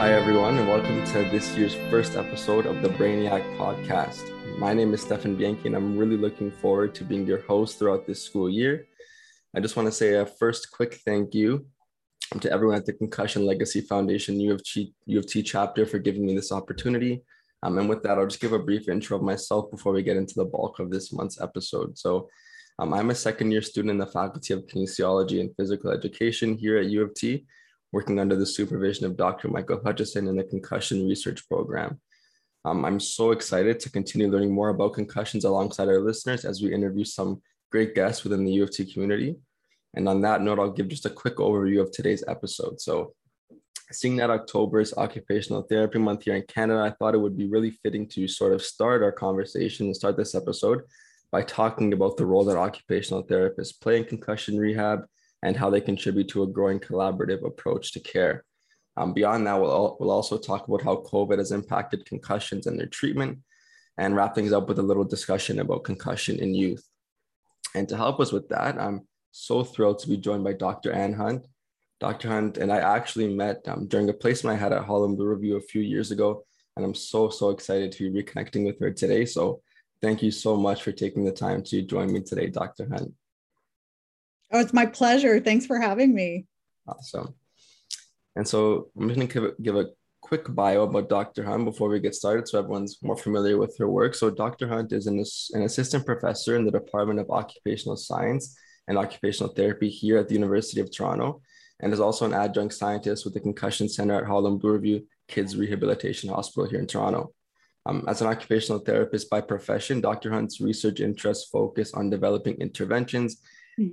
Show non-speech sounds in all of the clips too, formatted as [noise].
Hi, everyone, and welcome to this year's first episode of the Brainiac podcast. My name is Stefan Bianchi, and I'm really looking forward to being your host throughout this school year. I just want to say a first quick thank you to everyone at the Concussion Legacy Foundation U of T, U of T chapter for giving me this opportunity. Um, and with that, I'll just give a brief intro of myself before we get into the bulk of this month's episode. So, um, I'm a second year student in the Faculty of Kinesiology and Physical Education here at U of T working under the supervision of Dr. Michael Hutchison in the concussion research program. Um, I'm so excited to continue learning more about concussions alongside our listeners as we interview some great guests within the U of T community. And on that note, I'll give just a quick overview of today's episode. So, seeing that October is Occupational Therapy Month here in Canada, I thought it would be really fitting to sort of start our conversation and start this episode by talking about the role that occupational therapists play in concussion rehab and how they contribute to a growing collaborative approach to care. Um, beyond that, we'll, we'll also talk about how COVID has impacted concussions and their treatment, and wrap things up with a little discussion about concussion in youth. And to help us with that, I'm so thrilled to be joined by Dr. Ann Hunt. Dr. Hunt and I actually met um, during a placement I had at Holland Bloorview a few years ago, and I'm so, so excited to be reconnecting with her today. So thank you so much for taking the time to join me today, Dr. Hunt. Oh, it's my pleasure. Thanks for having me. Awesome. And so I'm going to give a, quick bio about Dr. Hunt before we get started so everyone's more familiar with her work. So Dr. Hunt is an, an assistant professor in the Department of Occupational Science and Occupational Therapy here at the University of Toronto and is also an adjunct scientist with the Concussion Center at Holland Bloorview Kids Rehabilitation Hospital here in Toronto. Um, as an occupational therapist by profession, Dr. Hunt's research interests focus on developing interventions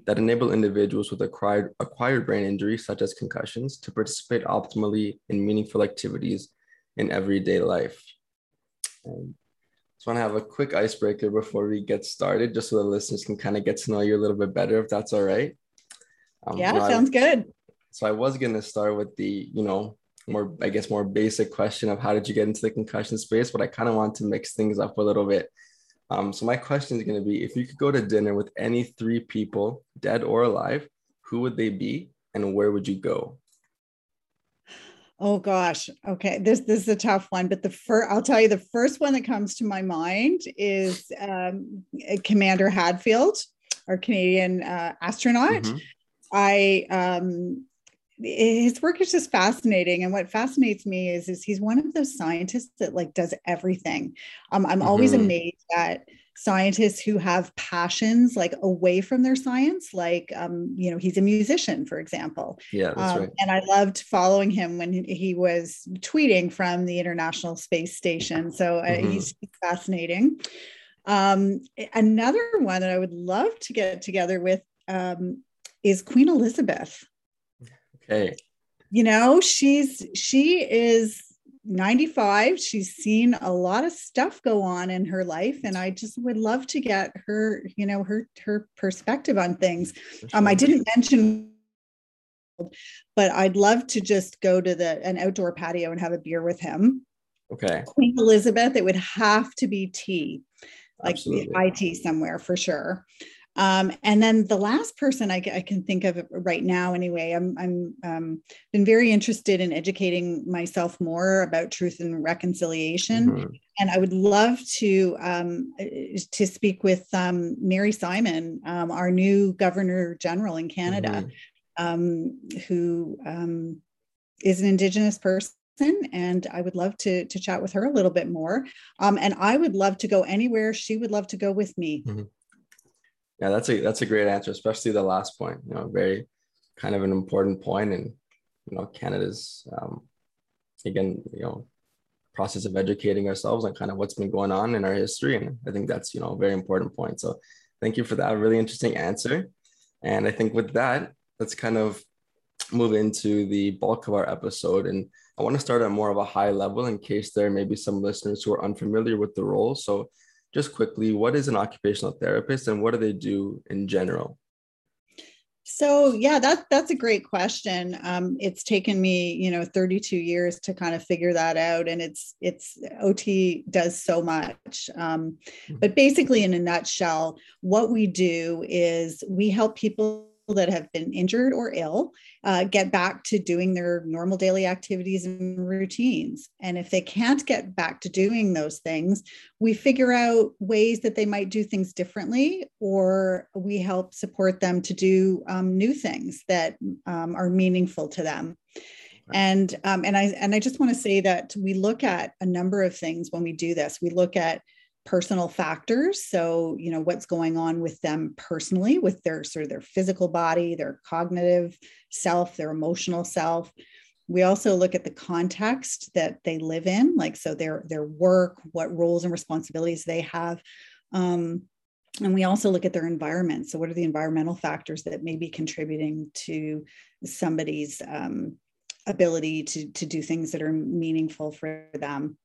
that enable individuals with acquired, acquired brain injuries, such as concussions, to participate optimally in meaningful activities in everyday life. Um, just want to have a quick icebreaker before we get started, just so the listeners can kind of get to know you a little bit better, if that's all right. Um, yeah, sounds I, good. So I was going to start with the, you know, more, I guess, more basic question of how did you get into the concussion space, but I kind of want to mix things up a little bit um, so my question is going to be: If you could go to dinner with any three people, dead or alive, who would they be, and where would you go? Oh gosh. Okay. This this is a tough one, but the first I'll tell you the first one that comes to my mind is um, Commander Hadfield, our Canadian uh, astronaut. Mm-hmm. I um, his work is just fascinating and what fascinates me is is he's one of those scientists that like does everything um, i'm mm-hmm. always amazed at scientists who have passions like away from their science like um, you know he's a musician for example yeah that's um, right. and i loved following him when he was tweeting from the international space station so uh, mm-hmm. he's fascinating um, another one that i would love to get together with um, is queen elizabeth Okay. You know, she's she is 95. She's seen a lot of stuff go on in her life and I just would love to get her, you know, her her perspective on things. Um I didn't mention but I'd love to just go to the an outdoor patio and have a beer with him. Okay. Queen Elizabeth, it would have to be tea, like Absolutely. high tea somewhere for sure. Um, and then the last person I, I, can think of right now, anyway, I'm I'm um, been very interested in educating myself more about truth and reconciliation, mm-hmm. and I would love to um, to speak with um, Mary Simon, um, our new Governor General in Canada, mm-hmm. Um, who is an Indigenous person and I would love to to chat with her a little bit more. Um, and I would love to go anywhere she would love to go with me. Mm-hmm. Yeah, that's a that's a great answer, especially the last point. You know, very kind of an important point, and you know, Canada's um, again, you know, process of educating ourselves on kind of what's been going on in our history, and I think that's you know a very important point. So, thank you for that really interesting answer. And I think with that, let's kind of move into the bulk of our episode and I want to start at more of a high level in case there may be some listeners who are unfamiliar with the role. So, just quickly, what is an occupational therapist and what do they do in general? So yeah, that that's a great question. Um, it's taken me, you know, 32 years to kind of figure that out, and it's it's OT does so much. Um, hmm. but basically, in a nutshell, what we do is we help people that have been injured or ill uh, get back to doing their normal daily activities and routines. And if they can't get back to doing those things, we figure out ways that they might do things differently, or we help support them to do um, new things that um, are meaningful to them. And um, and I and I just want to say that we look at a number of things when we do this. We look at personal factors. So you know what's going on with them personally with their sort of their physical body their cognitive self their emotional self. We also look at the context that they live in like so their their work what roles and responsibilities they have. Um, and we also look at their environment. So what are the environmental factors that may be contributing to somebody's um, ability to to do things that are meaningful for them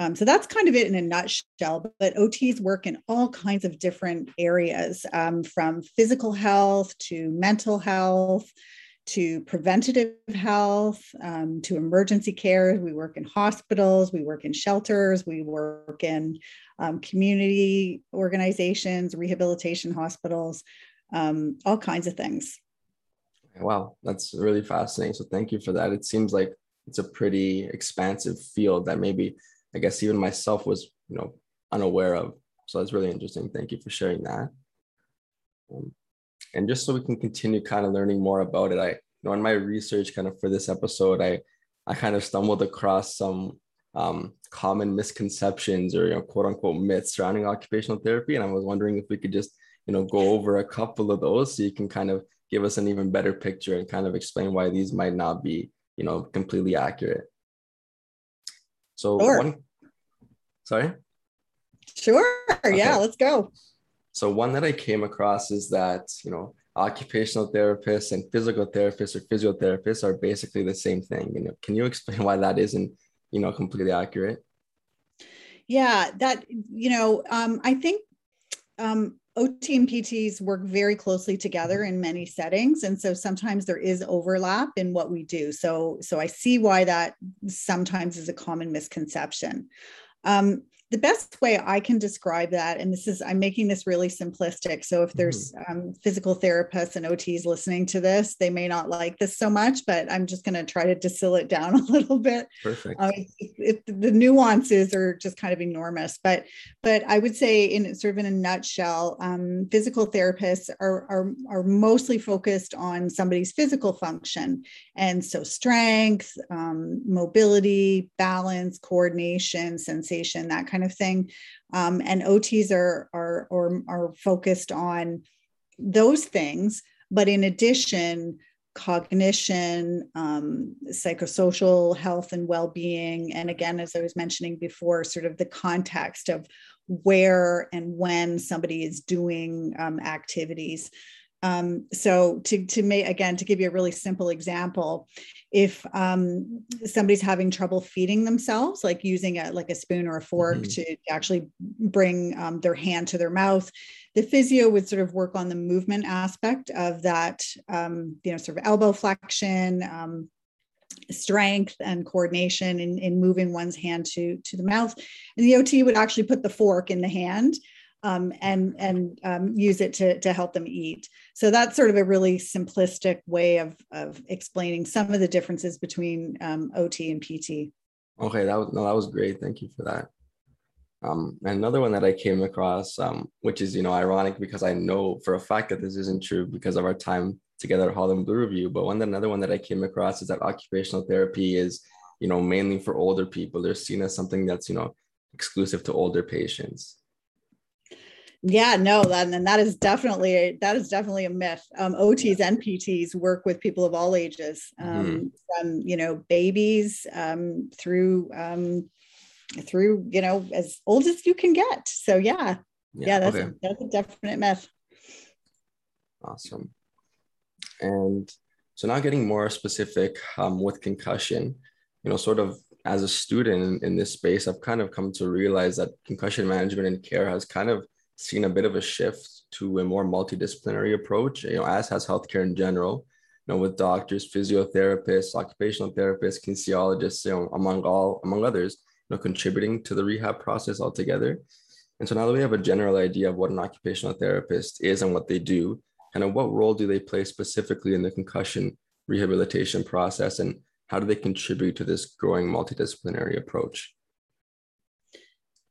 um, so that's kind of it in a nutshell. But OTs work in all kinds of different areas um, from physical health to mental health to preventative health um, to emergency care. We work in hospitals, we work in shelters, we work in um, community organizations, rehabilitation hospitals, um, all kinds of things. Wow, that's really fascinating. So thank you for that. It seems like it's a pretty expansive field that maybe I guess even myself was, you know, unaware of. So that's really interesting. Thank you for sharing that. Um, and just so we can continue kind of learning more about it, I, you know, in my research kind of for this episode, I, I kind of stumbled across some um, common misconceptions or, you know, quote unquote myths surrounding occupational therapy. And I was wondering if we could just, you know, go over a couple of those so you can kind of give us an even better picture and kind of explain why these might not be, you know, completely accurate. So sure. one, sorry. Sure. Okay. Yeah, let's go. So one that I came across is that you know occupational therapists and physical therapists or physiotherapists are basically the same thing. You know, can you explain why that isn't you know completely accurate? Yeah, that you know, um, I think um, OT and PTs work very closely together in many settings. And so sometimes there is overlap in what we do. So, so I see why that sometimes is a common misconception. Um, the best way I can describe that, and this is, I'm making this really simplistic. So if there's mm-hmm. um, physical therapists and OTs listening to this, they may not like this so much, but I'm just going to try to distill it down [laughs] a little bit. Perfect. Um, it, it, the nuances are just kind of enormous, but but I would say, in sort of in a nutshell, um, physical therapists are, are are mostly focused on somebody's physical function, and so strength, um, mobility, balance, coordination, sensation, that kind kind of thing. Um, and OTs are, are, are, are focused on those things. But in addition, cognition, um, psychosocial health and well being. And again, as I was mentioning before, sort of the context of where and when somebody is doing um, activities. Um, so to to make again to give you a really simple example, if um, somebody's having trouble feeding themselves, like using a like a spoon or a fork mm-hmm. to actually bring um, their hand to their mouth, the physio would sort of work on the movement aspect of that, um, you know, sort of elbow flexion, um, strength and coordination in, in moving one's hand to to the mouth, and the OT would actually put the fork in the hand um, and and um, use it to to help them eat. So that's sort of a really simplistic way of of explaining some of the differences between um, OT and PT. Okay, that was no, that was great. Thank you for that. Um, another one that I came across, um, which is you know ironic because I know for a fact that this isn't true because of our time together at Holland Bloorview. But one another one that I came across is that occupational therapy is you know mainly for older people. They're seen as something that's you know exclusive to older patients. Yeah, no, that, and that is definitely that is definitely a myth. Um, OTs and PTs work with people of all ages, um, mm-hmm. from you know babies um, through um, through you know as old as you can get so yeah yeah, yeah that's, okay. a, that's a definite myth awesome and so now getting more specific um, with concussion you know sort of as a student in, in this space i've kind of come to realize that concussion management and care has kind of seen a bit of a shift to a more multidisciplinary approach you know as has healthcare in general you know with doctors physiotherapists occupational therapists kinesiologists you know among all among others know, contributing to the rehab process altogether. And so now that we have a general idea of what an occupational therapist is and what they do, kind of what role do they play specifically in the concussion rehabilitation process and how do they contribute to this growing multidisciplinary approach?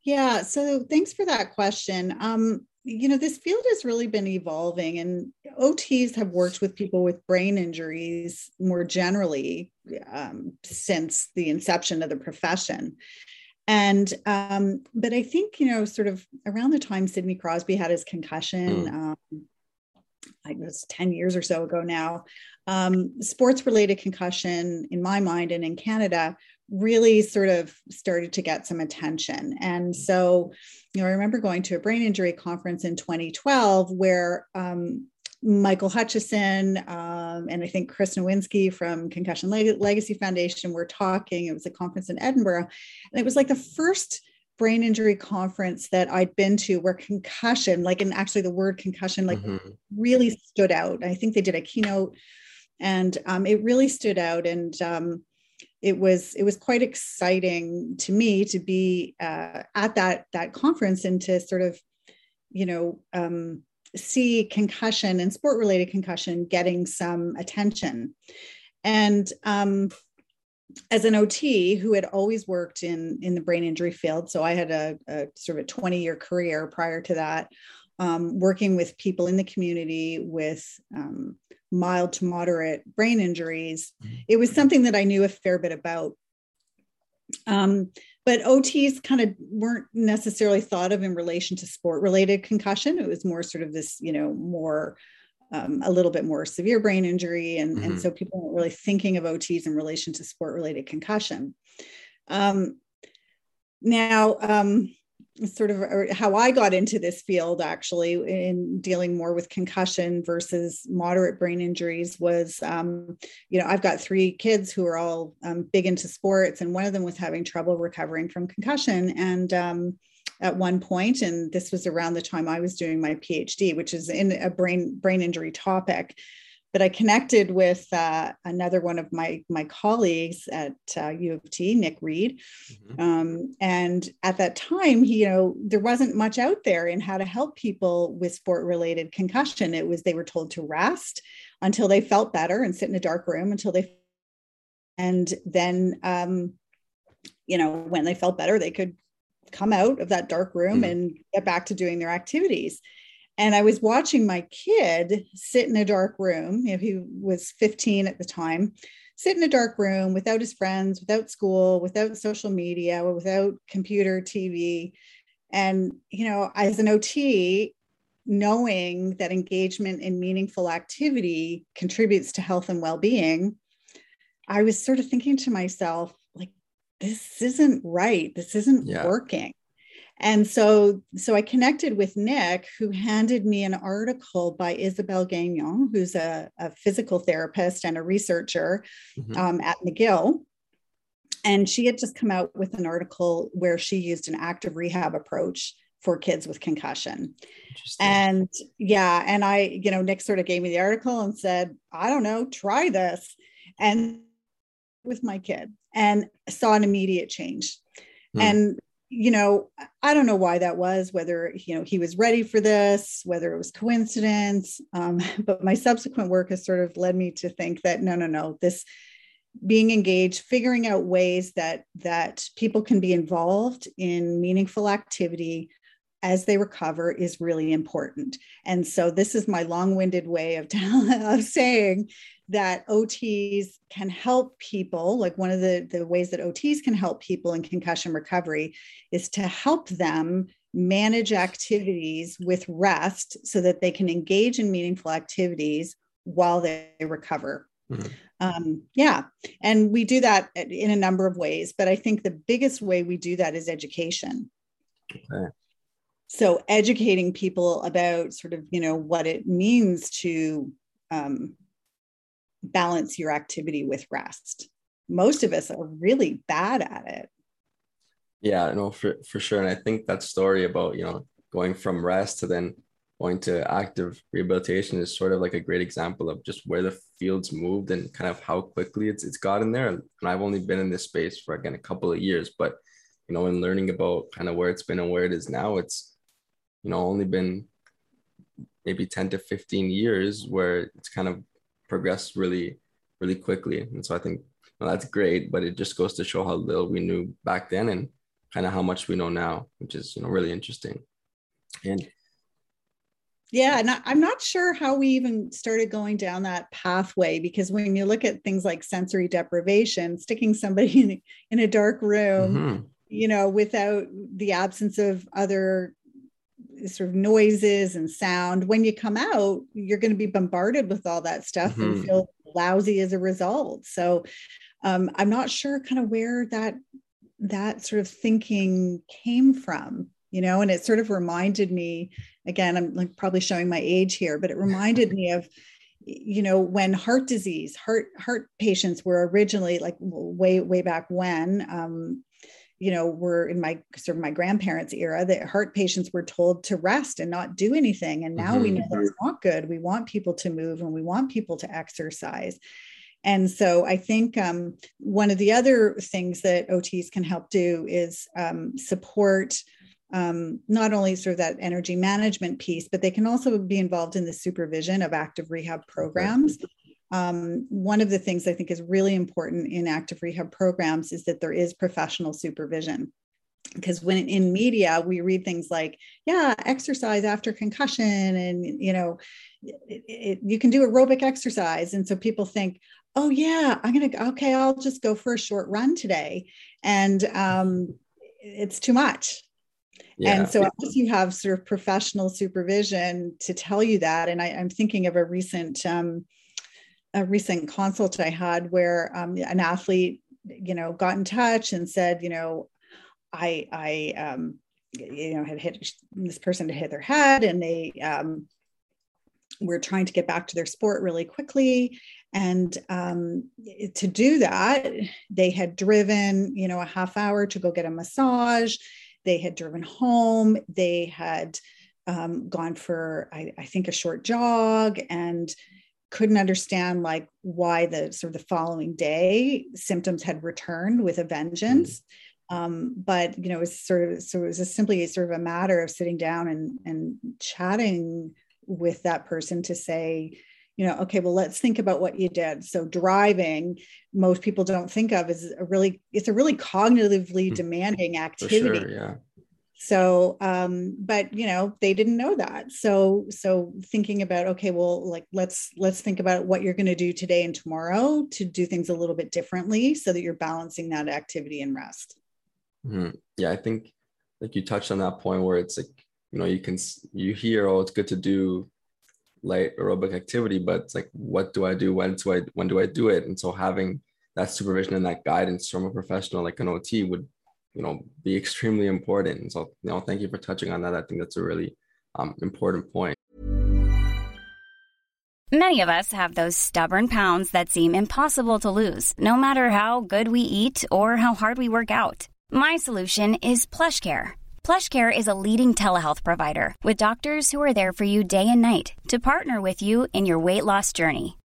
Yeah, so thanks for that question. Um, you know, this field has really been evolving, and OTs have worked with people with brain injuries more generally um, since the inception of the profession. And, um, but I think, you know, sort of around the time Sidney Crosby had his concussion, mm. um, I was 10 years or so ago now, um, sports related concussion, in my mind and in Canada, really sort of started to get some attention. And so, you know, I remember going to a brain injury conference in 2012 where um, Michael Hutchison um, and I think Chris Nowinski from Concussion Leg- Legacy Foundation were talking. It was a conference in Edinburgh. And it was like the first brain injury conference that I'd been to where concussion, like, and actually the word concussion, like, mm-hmm. really stood out. I think they did a keynote and um, it really stood out. And um, it was it was quite exciting to me to be uh, at that that conference and to sort of you know um, see concussion and sport related concussion getting some attention. And um, as an ot who had always worked in in the brain injury field so i had a, a sort of a 20 year career prior to that um, working with people in the community with um, mild to moderate brain injuries. Mm-hmm. It was something that I knew a fair bit about. Um, but OTs kind of weren't necessarily thought of in relation to sport related concussion. It was more sort of this, you know, more um, a little bit more severe brain injury. And, mm-hmm. and so people weren't really thinking of OTs in relation to sport related concussion. Um, now, um, sort of how I got into this field actually in dealing more with concussion versus moderate brain injuries was, um, you know, I've got three kids who are all um, big into sports, and one of them was having trouble recovering from concussion. And um, at one point, and this was around the time I was doing my PhD, which is in a brain brain injury topic but I connected with uh, another one of my my colleagues at uh, U of T, Nick Reed, mm-hmm. um, and at that time, he, you know, there wasn't much out there in how to help people with sport related concussion. It was they were told to rest until they felt better and sit in a dark room until they, and then, um, you know, when they felt better, they could come out of that dark room mm-hmm. and get back to doing their activities and I was watching my kid sit in a dark room. You know, he was 15 at the time, sit in a dark room without his friends, without school, without social media, without computer, TV. And, you know, as an OT, knowing that engagement in meaningful activity contributes to health and well being, I was sort of thinking to myself, like, this isn't right. This isn't yeah. working and so so i connected with nick who handed me an article by isabelle gagnon who's a, a physical therapist and a researcher mm-hmm. um, at mcgill. And she had just come out with an article where she used an active rehab approach for kids with concussion. And yeah and i you know nick sort of gave me the article and said i don't know try this. And with my kid and saw an immediate change. Mm. and you know, I don't know why that was, whether, you know, he was ready for this, whether it was coincidence. Um, [laughs] but my subsequent work has sort of led me to think that no, no, no, this being engaged, figuring out ways that that people can be involved in meaningful activity as they recover is really important. And so this is my long-winded way of, [laughs] of saying that OTs can help people. Like one of the, the ways that OTs can help people in concussion recovery is to help them manage activities with rest so that they can engage in meaningful activities while they recover. Mm-hmm. Um, yeah, and we do that in a number of ways, but I think the biggest way we do that is education. Okay. So educating people about sort of you know what it means to um, balance your activity with rest. Most of us are really bad at it. Yeah, no, for, for sure. And I think that story about, you know, going from rest to then going to active rehabilitation is sort of like a great example of just where the fields moved and kind of how quickly it's it's gotten there. And I've only been in this space for again a couple of years, but you know, in learning about kind of where it's been and where it is now, it's you know only been maybe 10 to 15 years where it's kind of progressed really, really quickly. And so I think well, that's great, but it just goes to show how little we knew back then and kind of how much we know now, which is you know really interesting. And yeah, and I'm not sure how we even started going down that pathway because when you look at things like sensory deprivation, sticking somebody in, [laughs] in a dark room, mm-hmm. you know, without the absence of other sort of noises and sound when you come out you're going to be bombarded with all that stuff mm-hmm. and feel lousy as a result so um, i'm not sure kind of where that that sort of thinking came from you know and it sort of reminded me again i'm like probably showing my age here but it [laughs] reminded me of you know when heart disease heart heart patients were originally like way way back when um, you know were in my sort of my grandparents era that heart patients were told to rest and not do anything. And now mm-hmm. we know that's not good. We want people to move and we want people to exercise. And so i think um, one of the other things that ots can help do is um, support um, not only sort of that energy management piece, but they can also be involved in the supervision of active rehab programs um, one of the things I think is really important in active rehab programs is that there is professional supervision. Because when in media we read things like, yeah, exercise after concussion, and you know, it, it, you can do aerobic exercise, and so people think, oh yeah, I'm gonna okay, I'll just go for a short run today, and um, it's too much. Yeah. And so unless you have sort of professional supervision to tell you that, and I, am thinking of a recent um, a recent consult I had where um, an athlete, you know, got in touch and said, you know, I, I, um, you know, had hit this person to hit their head and they um, were trying to get back to their sport really quickly. And um, to do that, they had driven, you know, a half hour to go get a massage. They had driven home. They had um, gone for, I, I think, a short jog and couldn't understand like why the sort of the following day symptoms had returned with a vengeance. Mm-hmm. Um, but you know, it was sort of so it was simply sort of a matter of sitting down and and chatting with that person to say, you know, okay, well, let's think about what you did. So driving, most people don't think of as a really it's a really cognitively hmm. demanding activity. Sure, yeah so um but you know they didn't know that. So so thinking about okay well like let's let's think about what you're going to do today and tomorrow to do things a little bit differently so that you're balancing that activity and rest. Mm-hmm. yeah i think like you touched on that point where it's like you know you can you hear oh it's good to do light aerobic activity but it's like what do i do? When do i when do i do it? And so having that supervision and that guidance from a professional like an ot would you know be extremely important. So you know thank you for touching on that. I think that's a really um, important point. Many of us have those stubborn pounds that seem impossible to lose no matter how good we eat or how hard we work out. My solution is plush care plushcare is a leading telehealth provider with doctors who are there for you day and night to partner with you in your weight loss journey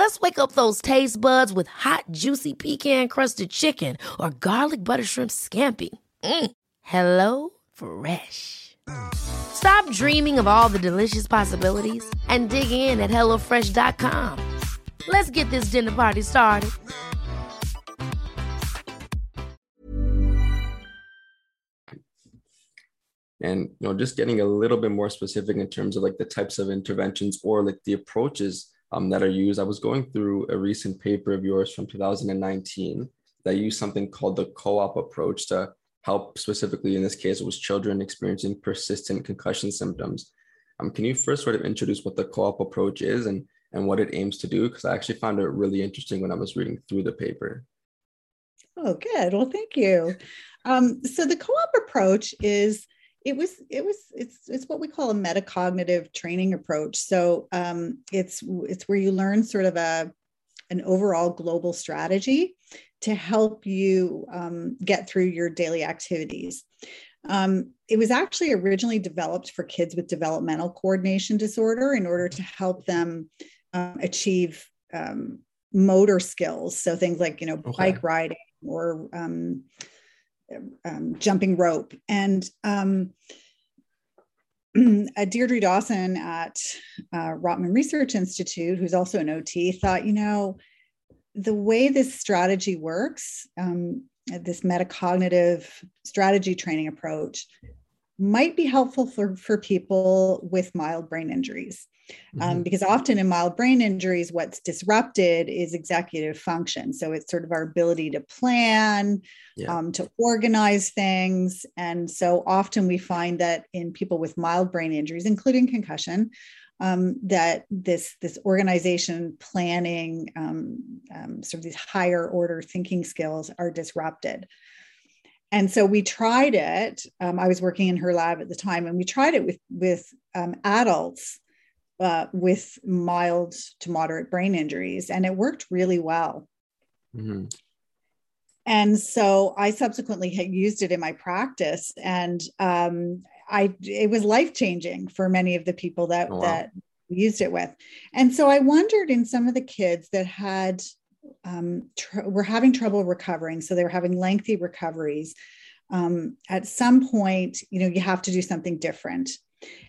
Let's wake up those taste buds with hot, juicy pecan crusted chicken or garlic butter shrimp scampi. Mm. Hello Fresh. Stop dreaming of all the delicious possibilities and dig in at HelloFresh.com. Let's get this dinner party started. and you know just getting a little bit more specific in terms of like the types of interventions or like the approaches um, that are used i was going through a recent paper of yours from 2019 that used something called the co-op approach to help specifically in this case it was children experiencing persistent concussion symptoms. Um, can you first sort of introduce what the co-op approach is and and what it aims to do? Because i actually found it really interesting when i was reading through the paper. Oh good. Well thank you. Um, so the co-op approach is it was it was it's it's what we call a metacognitive training approach. So um, it's it's where you learn sort of a an overall global strategy to help you um, get through your daily activities. Um, it was actually originally developed for kids with developmental coordination disorder in order to help them um, achieve um, motor skills. So things like you know okay. bike riding or um, um, jumping rope. And um, [clears throat] Deirdre Dawson at uh, Rotman Research Institute, who's also an OT, thought, you know, the way this strategy works, um, this metacognitive strategy training approach, might be helpful for, for people with mild brain injuries. Um, mm-hmm. because often in mild brain injuries, what's disrupted is executive function. So it's sort of our ability to plan, yeah. um, to organize things. And so often we find that in people with mild brain injuries, including concussion, um, that this this organization planning um, um, sort of these higher order thinking skills are disrupted and so we tried it um, i was working in her lab at the time and we tried it with with um, adults uh, with mild to moderate brain injuries, and it worked really well. Mm-hmm. And so I subsequently had used it in my practice, and um, I it was life changing for many of the people that oh, wow. that used it with. And so I wondered in some of the kids that had um, tr- were having trouble recovering, so they were having lengthy recoveries. Um, at some point, you know, you have to do something different.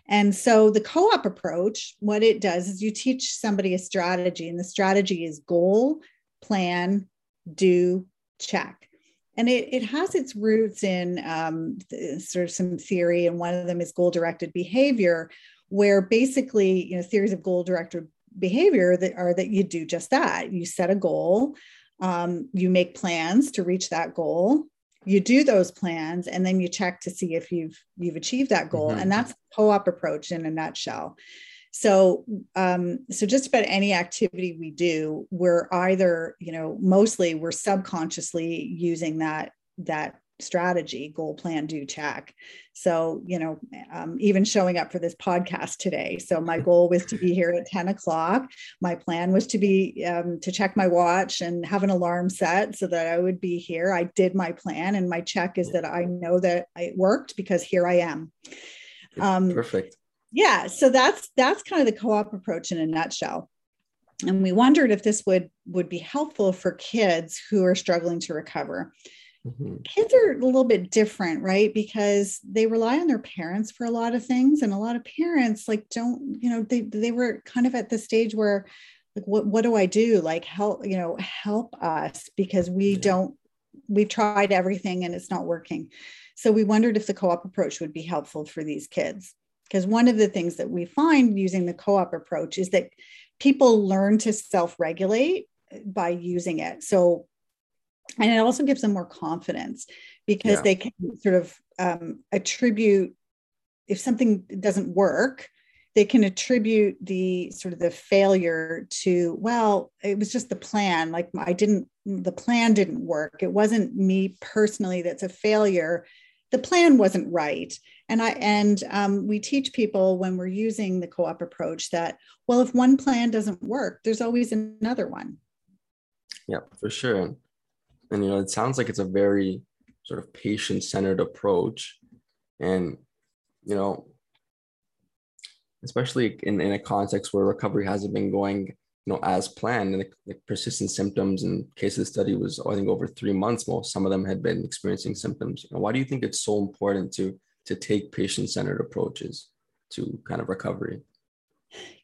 And so the co op approach, what it does is you teach somebody a strategy, and the strategy is goal, plan, do, check. And it, it has its roots in um, sort of some theory, and one of them is goal directed behavior, where basically, you know, theories of goal directed behavior that are that you do just that. You set a goal, um, you make plans to reach that goal, you do those plans and then you check to see if you've you've achieved that goal mm-hmm. and that's the co-op approach in a nutshell so um, so just about any activity we do we're either you know mostly we're subconsciously using that that strategy goal plan do check. So you know um, even showing up for this podcast today. So my [laughs] goal was to be here at 10 o'clock. My plan was to be um, to check my watch and have an alarm set so that i would be here. I did my plan and my check is that i know that it worked because here i am. Um, perfect. yeah so that's that's kind of the co-op approach in a nutshell. And we wondered if this would would be helpful for kids who are struggling to recover Mm-hmm. Kids are a little bit different, right? Because they rely on their parents for a lot of things. And a lot of parents like don't, you know, they they were kind of at the stage where like what what do I do? Like help, you know, help us because we yeah. don't we've tried everything and it's not working. So we wondered if the co-op approach would be helpful for these kids. Because one of the things that we find using the co-op approach is that people learn to self-regulate by using it. So and it also gives them more confidence because yeah. they can sort of um, attribute if something doesn't work they can attribute the sort of the failure to well it was just the plan. Like i didn't the plan didn't work. It wasn't me personally that's a failure. The plan wasn't right. And i and um, we teach people when we're using the co-op approach that well if one plan doesn't work there's always another one. Yeah for sure and you know it sounds like it's a very sort of patient centered approach. And you know especially in, in a context where recovery hasn't been going you know as planned and the, the persistent symptoms in case of the study was i think over three months most some of them had been experiencing symptoms. You know, why do you think it's so important to to take patient centered approaches to kind of recovery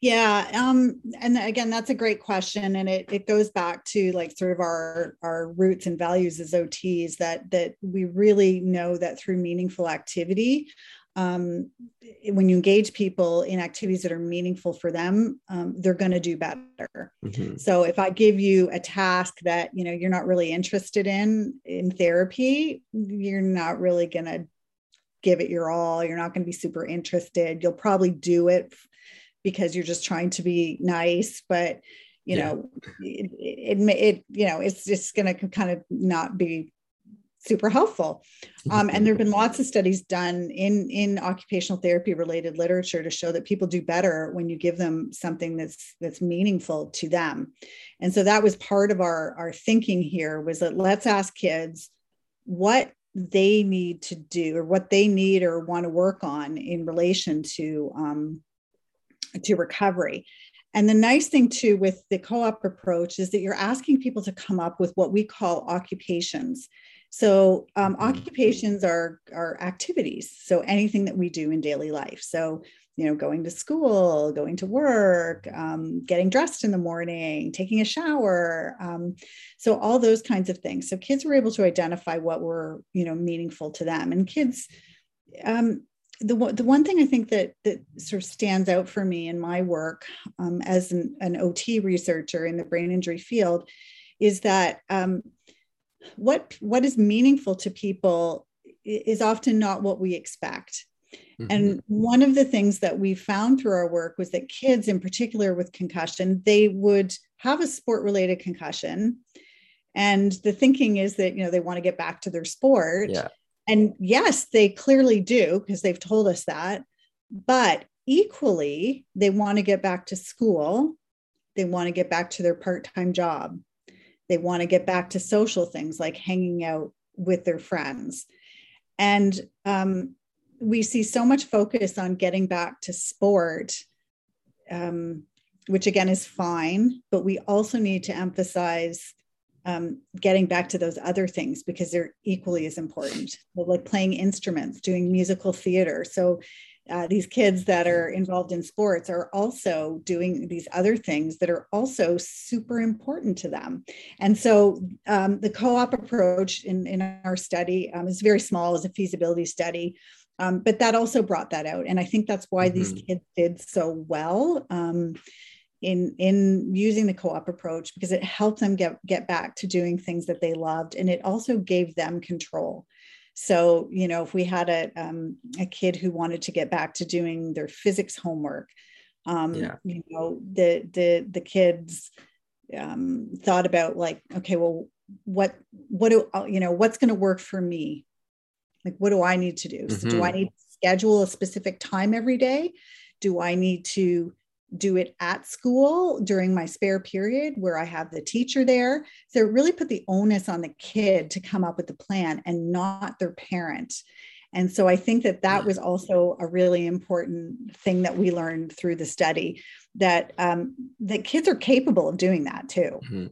yeah. Um, and again, that's a great question. And it, it goes back to like sort of our, our roots and values as OTs that, that we really know that through meaningful activity, um, when you engage people in activities that are meaningful for them, um, they're going to do better. Mm-hmm. So if I give you a task that you know you're not really interested in in therapy, you're not really going to give it your all. You're not going to be super interested. You'll probably do it because you're just trying to be nice but you yeah. know it, it, it you know it's just going to kind of not be super helpful um, and there have been lots of studies done in in occupational therapy related literature to show that people do better when you give them something that's that's meaningful to them and so that was part of our our thinking here was that let's ask kids what they need to do or what they need or want to work on in relation to um, to recovery. And the nice thing too with the co op approach is that you're asking people to come up with what we call occupations. So, um, mm-hmm. occupations are, are activities. So, anything that we do in daily life. So, you know, going to school, going to work, um, getting dressed in the morning, taking a shower. Um, so, all those kinds of things. So, kids were able to identify what were, you know, meaningful to them. And kids, um, the, the one thing I think that that sort of stands out for me in my work um, as an, an, OT researcher in the brain injury field is that um, what what is meaningful to people is often not what we expect. Mm-hmm. And one of the things that we found through our work was that kids, in particular with concussion, they would have a sport related concussion. And the thinking is that, you know, they want to get back to their sport. Yeah. And yes, they clearly do because they've told us that. But equally, they want to get back to school. They want to get back to their part time job. They want to get back to social things like hanging out with their friends. And um, we see so much focus on getting back to sport, um, which again is fine, but we also need to emphasize um, getting back to those other things because they're equally as important. Like playing instruments, doing musical theater. So uh, these kids that are involved in sports are also doing these other things that are also super important to them. And so um, the co-op approach in, in our study um, is very small as a feasibility study. Um, but that also brought that out. And I think that's why mm-hmm. these kids did so well. In in using the co-op approach because it helped them get get back to doing things that they loved and it also gave them control so you know if we had a um, a kid who wanted to get back to doing their physics homework um, yeah. you know the the the kids um, thought about like okay well what what do you know what's going to work for me like what do i need to do so do i mm-hmm. need to schedule a specific time every day do i need to do it at school during my spare period where I have the teacher there. So it really put the onus on the kid to come up with the plan and not their parent. And so I think that that was also a really important thing that we learned through the study that um, that kids are capable of doing that too. Mm-hmm.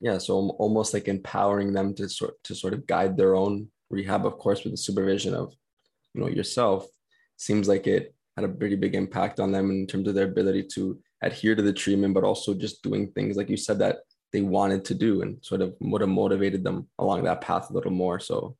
Yeah, so almost like empowering them to sort to sort of guide their own rehab, of course, with the supervision of you know yourself. Seems like it had a pretty big impact on them in terms of their ability to adhere to the treatment, but also just doing things like you said that they wanted to do and sort of would have motivated them along that path a little more. So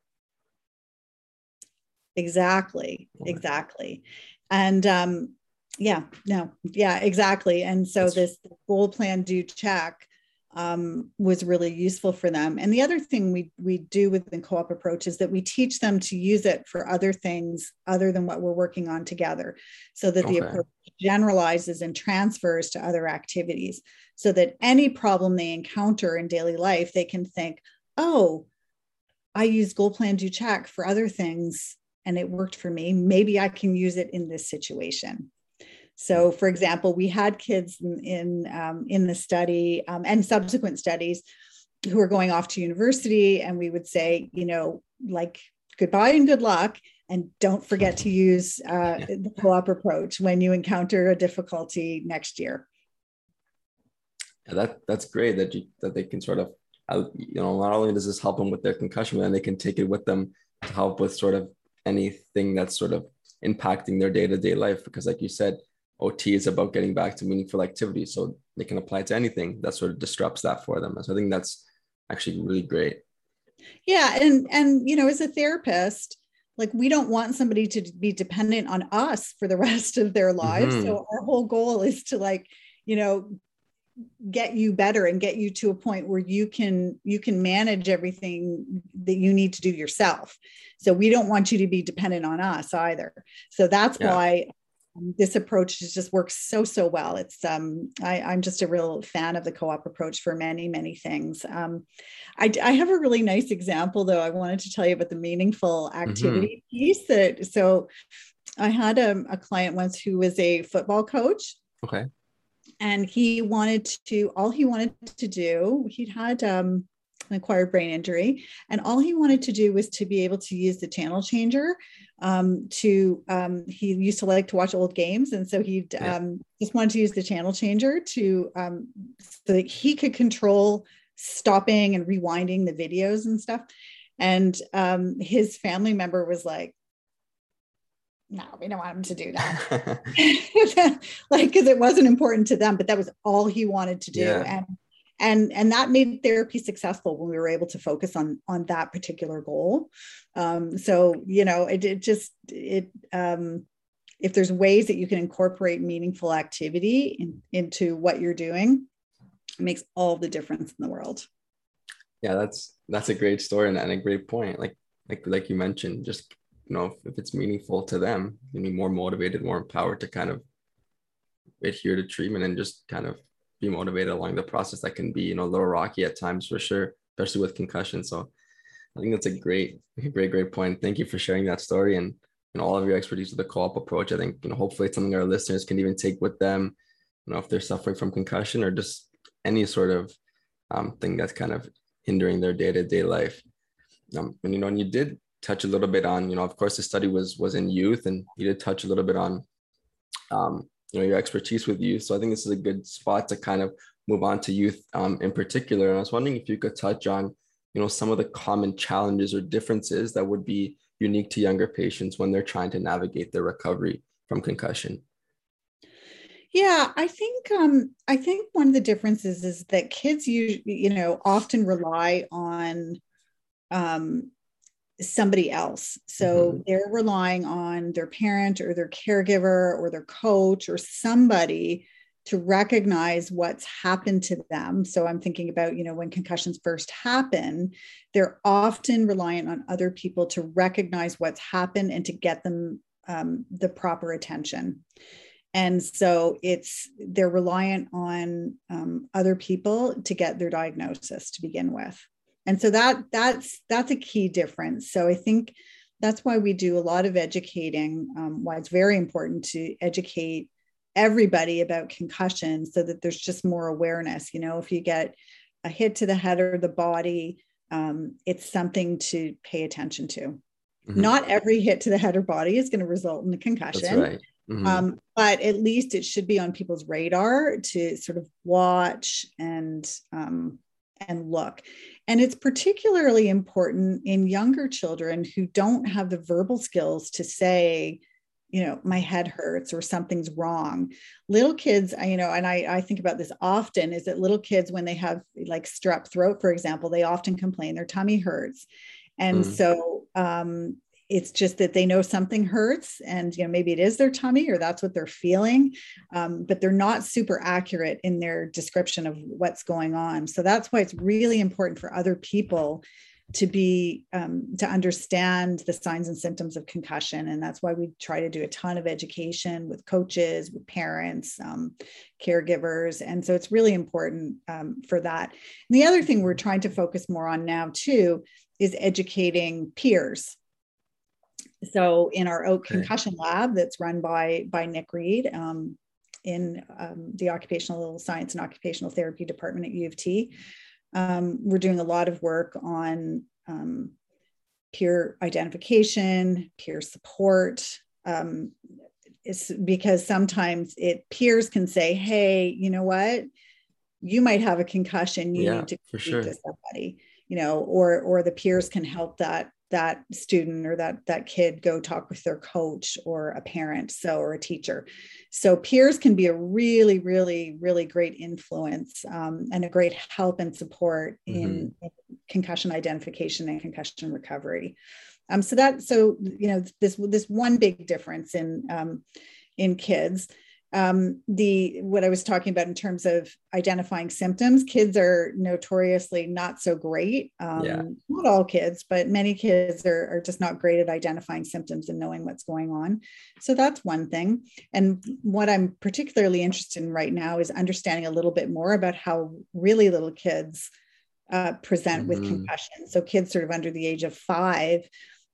exactly, exactly. And um yeah, no, yeah, exactly. And so That's this goal plan do check um, was really useful for them. And the other thing we we do with the co-op approach is that we teach them to use it for other things other than what we're working on together, so that okay. the approach generalizes and transfers to other activities, so that any problem they encounter in daily life, they can think, "Oh, I use goal plan do check for other things, and it worked for me. Maybe I can use it in this situation." So, for example, we had kids in in, um, in the study um, and subsequent studies who are going off to university, and we would say, you know, like goodbye and good luck, and don't forget to use uh, the co-op approach when you encounter a difficulty next year. Yeah, that that's great that you that they can sort of uh, you know not only does this help them with their concussion, but then they can take it with them to help with sort of anything that's sort of impacting their day to day life. Because, like you said, OT is about getting back to meaningful activity. So they can apply to anything that sort of disrupts that for them. So I think that's actually really great. Yeah. And and you know, as a therapist, like we don't want somebody to be dependent on us for the [laughs] rest of their lives. Mm-hmm. So our whole goal is to like, you know, get you better and get you to a point where you can you can manage everything that you need to do yourself so we don't want you to be dependent on us either so that's yeah. why um, this approach just works so so well it's um I, i'm just a real fan of the co-op approach for many many things um I, I have a really nice example though i wanted to tell you about the meaningful mm-hmm. activity mm-hmm. piece that so i had a, a client once who was a football coach okay and he wanted to all he wanted to do he'd had um an acquired brain injury. And all he wanted to do was to be able to use the channel changer. Um, to um, he used to like to watch old games, and so he yeah. um, just wanted to use the channel changer to um, so that he could control stopping and rewinding the videos and stuff. And um, his family member was like, no, we don't want him to do that. [laughs] [laughs] like, because it wasn't important to them, but that was all he wanted to do. Yeah. And and and that made therapy successful when we were able to focus on on that particular goal. Um, so you know it, it just it um, if there's ways that you can incorporate meaningful activity in, into what you're doing makes all the difference in the world. Yeah that's that's a great story and, and a great point. Like like like you mentioned just you know if, if it's meaningful to them you be more motivated more empowered to kind of adhere to treatment and just kind of be motivated along the process that can be you know a little rocky at times for sure especially with concussion. So i think that's a great great great point. Thank you for sharing that story and know all of your expertise with the co-op approach. I think you know hopefully it's something our listeners can even take with them you know if they're suffering from concussion or just any sort of um, thing that's kind of hindering their day-to-day life. Um, and you know and you did touch a little bit on you know of course the study was was in youth and you did touch a little bit on um, you know your expertise with youth. So I think this is a good spot to kind of move on to youth um, in particular. And I was wondering if you could touch on you know some of the common challenges or differences that would be unique to younger patients when they're trying to navigate their recovery from concussion. Yeah, I think um, I think one of the differences is that kids you you know often rely on um, somebody else. So mm-hmm. they're relying on their parent or their caregiver or their coach or somebody to recognize what's happened to them. So I'm thinking about, you know, when concussions first happen, they're often reliant on other people to recognize what's happened and to get them um, the proper attention. And so it's they're reliant on um, other people to get their diagnosis to begin with and so that that's that's a key difference so i think that's why we do a lot of educating um, why it's very important to educate everybody about concussion so that there's just more awareness you know if you get a hit to the head or the body um, it's something to pay attention to mm-hmm. not every hit to the head or body is going to result in a concussion right. mm-hmm. um, but at least it should be on people's radar to sort of watch and um, and look and it's particularly important in younger children who don't have the verbal skills to say you know my head hurts or something's wrong little kids you know and I, I think about this often is that little kids when they have like strep throat for example they often complain their tummy hurts and mm. so um, it's just that they know something hurts and you know maybe it is their tummy or that's what they're feeling um, but they're not super accurate in their description of what's going on. So that's why it's really important for other people to be um, to understand the signs and symptoms of concussion. And that's why we try to do a ton of education with coaches with parents um, caregivers. And so it's really important um, for that. And the other thing we're trying to focus more on now too is educating peers so in our oak okay. concussion lab that's run by by nick reed um, in um, the occupational science and occupational therapy department at u of t um, we're doing a lot of work on um, peer identification, peer support. Um, it's because sometimes it peers can say, "Hey, you know what? You might have a concussion. You yeah, need to speak sure. to somebody." You know, or or the peers can help that that student or that that kid go talk with their coach or a parent so or a teacher. So peers can be a really really really great influence um, and a great help and support mm-hmm. in, in, concussion identification and concussion recovery. Um, so that so you know this this one big difference in um, in kids um, the what I was talking about in terms of identifying symptoms, kids are notoriously not so great. Um, yeah. Not all kids, but many kids are, are just not great at identifying symptoms and knowing what's going on. So that's one thing. And what I'm particularly interested in right now is understanding a little bit more about how really little kids uh, present mm-hmm. with concussion. So kids sort of under the age of five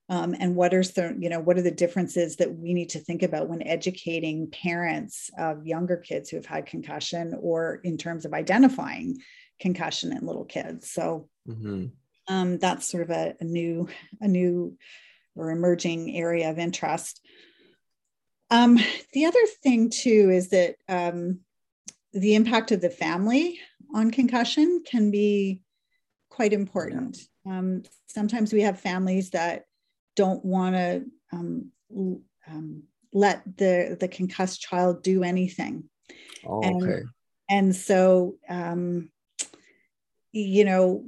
um, and what are the you know what are the differences that we need to think about when educating parents of younger kids who have had concussion or in terms of identifying concussion in little kids? So mm-hmm. um, that's sort of a, a, new a new or emerging area of interest. Um, the other thing too is that um, the impact of the family on concussion can be quite important. Um, sometimes we have families that don't want to um, um, let the the concussed child do anything. Oh, and, okay. And so, um, you know,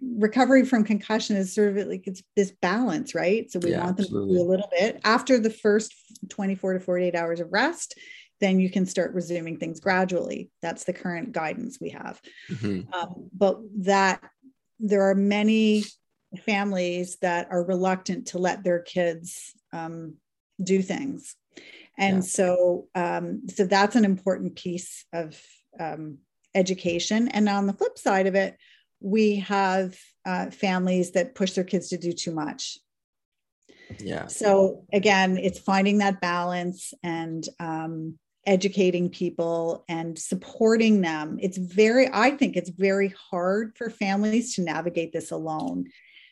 recovery from concussion is sort of like it's this balance, right? So we yeah, want them absolutely. to do a little bit after the first 24 to 48 hours of rest. Then you can start resuming things gradually. That's the current guidance we have. Mm-hmm. Um, but that there are many families that are reluctant to let their kids um, do things. And yeah. so um, so that's an important piece of um, education. And on the flip side of it we have uh, families that push their kids to do too much. Yeah. So again it's finding that balance and um, educating people and supporting them. It's very i think it's very hard for families to navigate this alone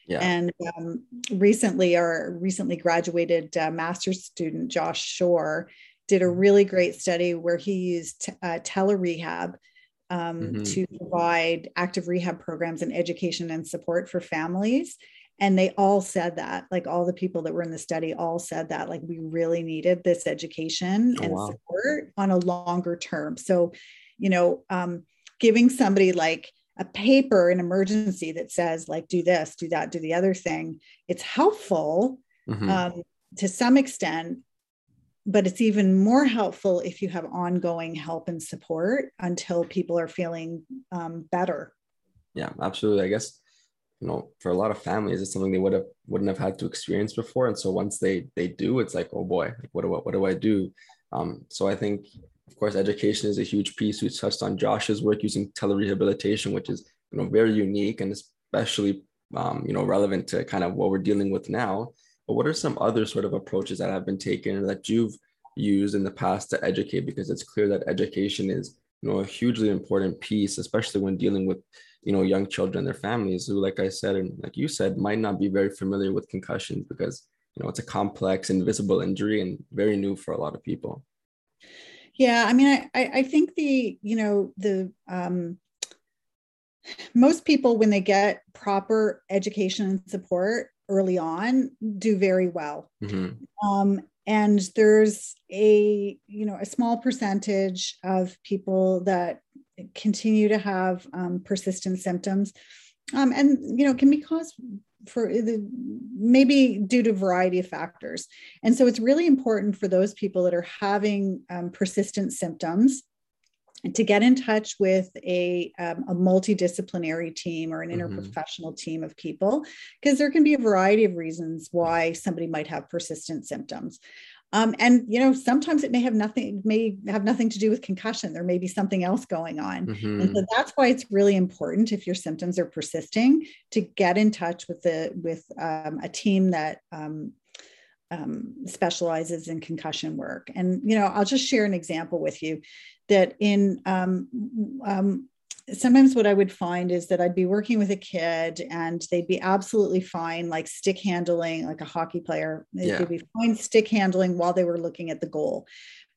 yeah. And um, recently, our recently graduated uh, master's student, Josh Shore, did a mm-hmm. really great study where he used uh, telerehab um, mm-hmm. to provide active rehab programs and education and support for families. And they all said that, like all the people that were in the study all said that, like we really needed this education oh, and wow. support on a longer term. So, you know, um, giving somebody like a paper in emergency that says like do this do that do the other thing. It's helpful mm-hmm. um, to some extent but it's even more helpful if you have ongoing help and support until people are feeling um, better. Yeah absolutely. I guess you know for a lot of families it's something they would have wouldn't have had to experience before. And so once they they do it's like oh boy what do I, what do I do? Um, so I think of course, education is a huge piece. We touched on Josh's work using telerehabilitation, which is you know very unique and especially um, you know relevant to kind of what we're dealing with now. but what are some other sort of approaches that have been taken that you've used in the past to educate? Because it's clear that education is, you know, a hugely important piece, especially when dealing with, you know, young children and their families who, like I said, and like you said, might not be very familiar with concussions because, you know, it's a complex, invisible injury and very new for a lot of people. Yeah, I mean, I I think the you know the um, most people when they get proper education and support early on do very well mm-hmm. um, and there's a you know a small percentage of people that continue to have um, persistent symptoms um, and you know can be caused for the maybe due to a variety of factors and so it's really important for those people that are having um, persistent symptoms to get in touch with a, um, a multidisciplinary team or an mm-hmm. interprofessional team of people because there can be a variety of reasons why somebody might have persistent symptoms um, and you know sometimes it may have nothing may have nothing to do with concussion. There may be something else going on. Mm-hmm. and so that's why it's really important if your symptoms are persisting to get in touch with the with um, a team that um, um specializes in concussion work. And you know i'll just share an example with you that in um, um, sometimes what I would find is that I'd be working with a kid and they'd be absolutely fine, like stick handling, like a hockey player. They'd yeah. be fine stick handling while they were looking at the goal.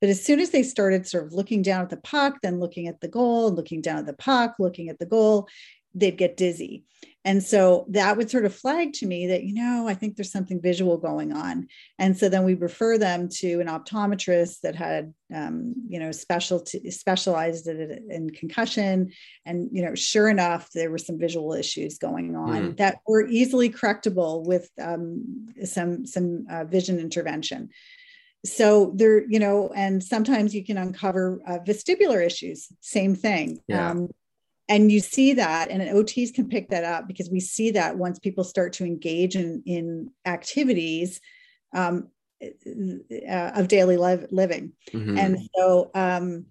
But as soon as they started sort of looking down at the puck, then looking at the goal, looking down at the puck, looking at the goal, they'd get dizzy. And so that would sort of flag to me that, you know, I think there's something visual going on. And so then we refer them to an optometrist that had, um, you know, specialty specialized in concussion. And, you know, sure enough, there were some visual issues going on mm. that were easily correctable with um, some, some uh, vision intervention so there you know and sometimes you can uncover uh, vestibular issues same thing yeah. um, and you see that and ots can pick that up because we see that once people start to engage in in activities um, uh, of daily live, living. Mm-hmm. and so um,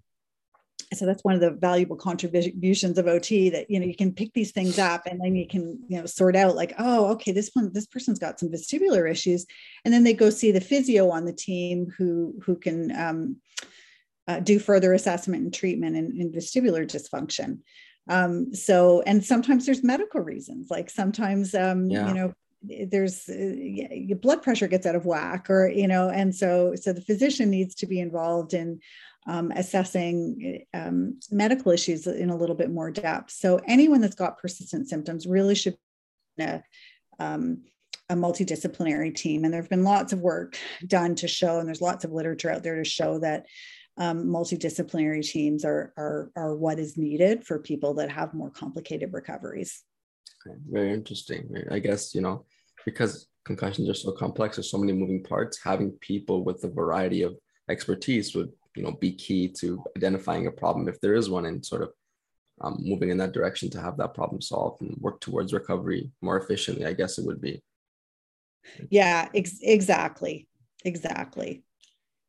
so that's one of the valuable contributions of ot that you know you can pick these things up and then you can you know sort out like oh okay this one this person's got some vestibular issues. And then they go see the physio on the team who who can um, uh, do further assessment and treatment in, in vestibular dysfunction um, so and sometimes there's medical reasons like sometimes um, yeah. you know there's uh, your blood pressure gets out of whack or you know and so so the physician needs to be involved in um, assessing um, medical issues in a little bit more depth so anyone that's got persistent symptoms really should a, um, a multidisciplinary team and there have been lots of work done to show and there's lots of literature out there to show that um, multidisciplinary teams are, are, are what is needed for people that have more complicated recoveries. Okay. Very interesting. I guess, you know, because concussions are so complex, there's so many moving parts, having people with a variety of expertise would, you know, be key to identifying a problem if there is one and sort of um, moving in that direction to have that problem solved and work towards recovery more efficiently, I guess it would be. Yeah, ex- exactly. Exactly.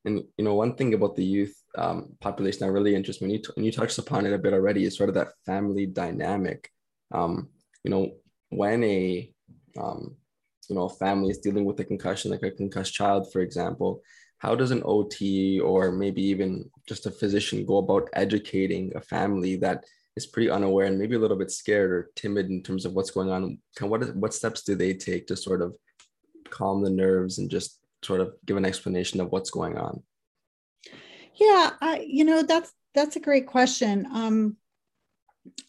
And you know, one thing about the youth um, population that really interests me, when you, t- when you touched upon it a bit already, is sort of that family dynamic. Um, you know, when a um, you know family is dealing with a concussion, like a concussed child, for example, how does an OT or maybe even just a physician go about educating a family that is pretty unaware and maybe a little bit scared or timid in terms of what's going on? Can, what what steps do they take to sort of calm the nerves and just sort of give an explanation of what's going on? Yeah, I, you know that's that's a great question. Um,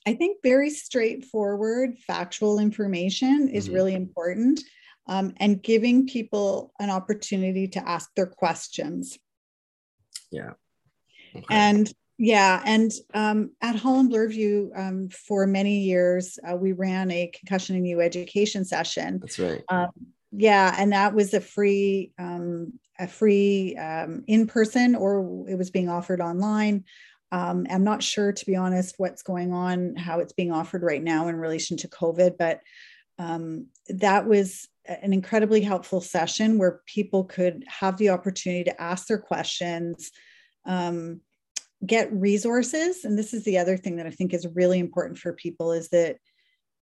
I think very straightforward, factual information is mm-hmm. really important, um, and giving people an opportunity to ask their questions. Yeah. Okay. And yeah, and um, at Holland Bloorview um, for many years, uh, we ran a Concussion and You education session. That's right. Um, yeah and that was a free um, a free um, in person or it was being offered online. Um, i'm not sure to be honest what's going on how it's being offered right now in relation to covid but um, that was an incredibly helpful session where people could have the opportunity to ask their questions um, get resources and this is the other thing that i think is really important for people is that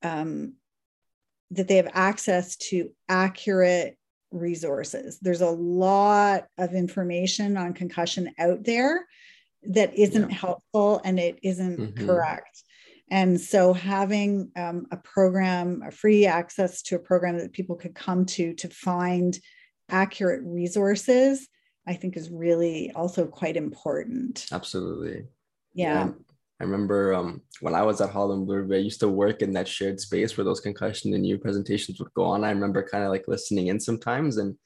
um, that they have access to accurate resources. There's a lot of information on concussion out there that isn't yeah. helpful and it isn't mm-hmm. correct. And so having um, a program, a free access to a program that people could come to to find accurate resources, I think is really also quite important. Absolutely. Yeah. I remember um, when I was at Holland Bloor, I used to work in that shared space where those Concussion and You presentations would go on. I remember kind of like listening in sometimes, and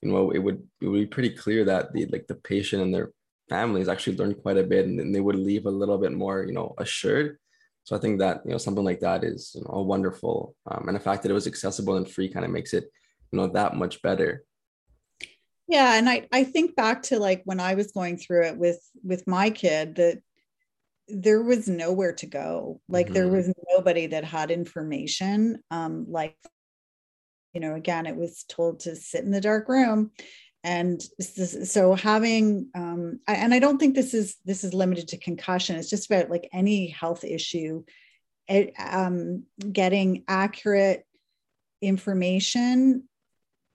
you know, it would it would be pretty clear that the like the patient and their families actually learned quite a bit, and then they would leave a little bit more, you know, assured. So I think that you know something like that is you know wonderful, um, and the fact that it was accessible and free kind of makes it you know that much better. Yeah, and I I think back to like when I was going through it with with my kid that there was nowhere to go. Like mm-hmm. there was nobody that had information um like you know again it was told to sit in the dark room. And so having um and i don't think this is this is limited to concussion. It's just about like any health issue it, um getting accurate information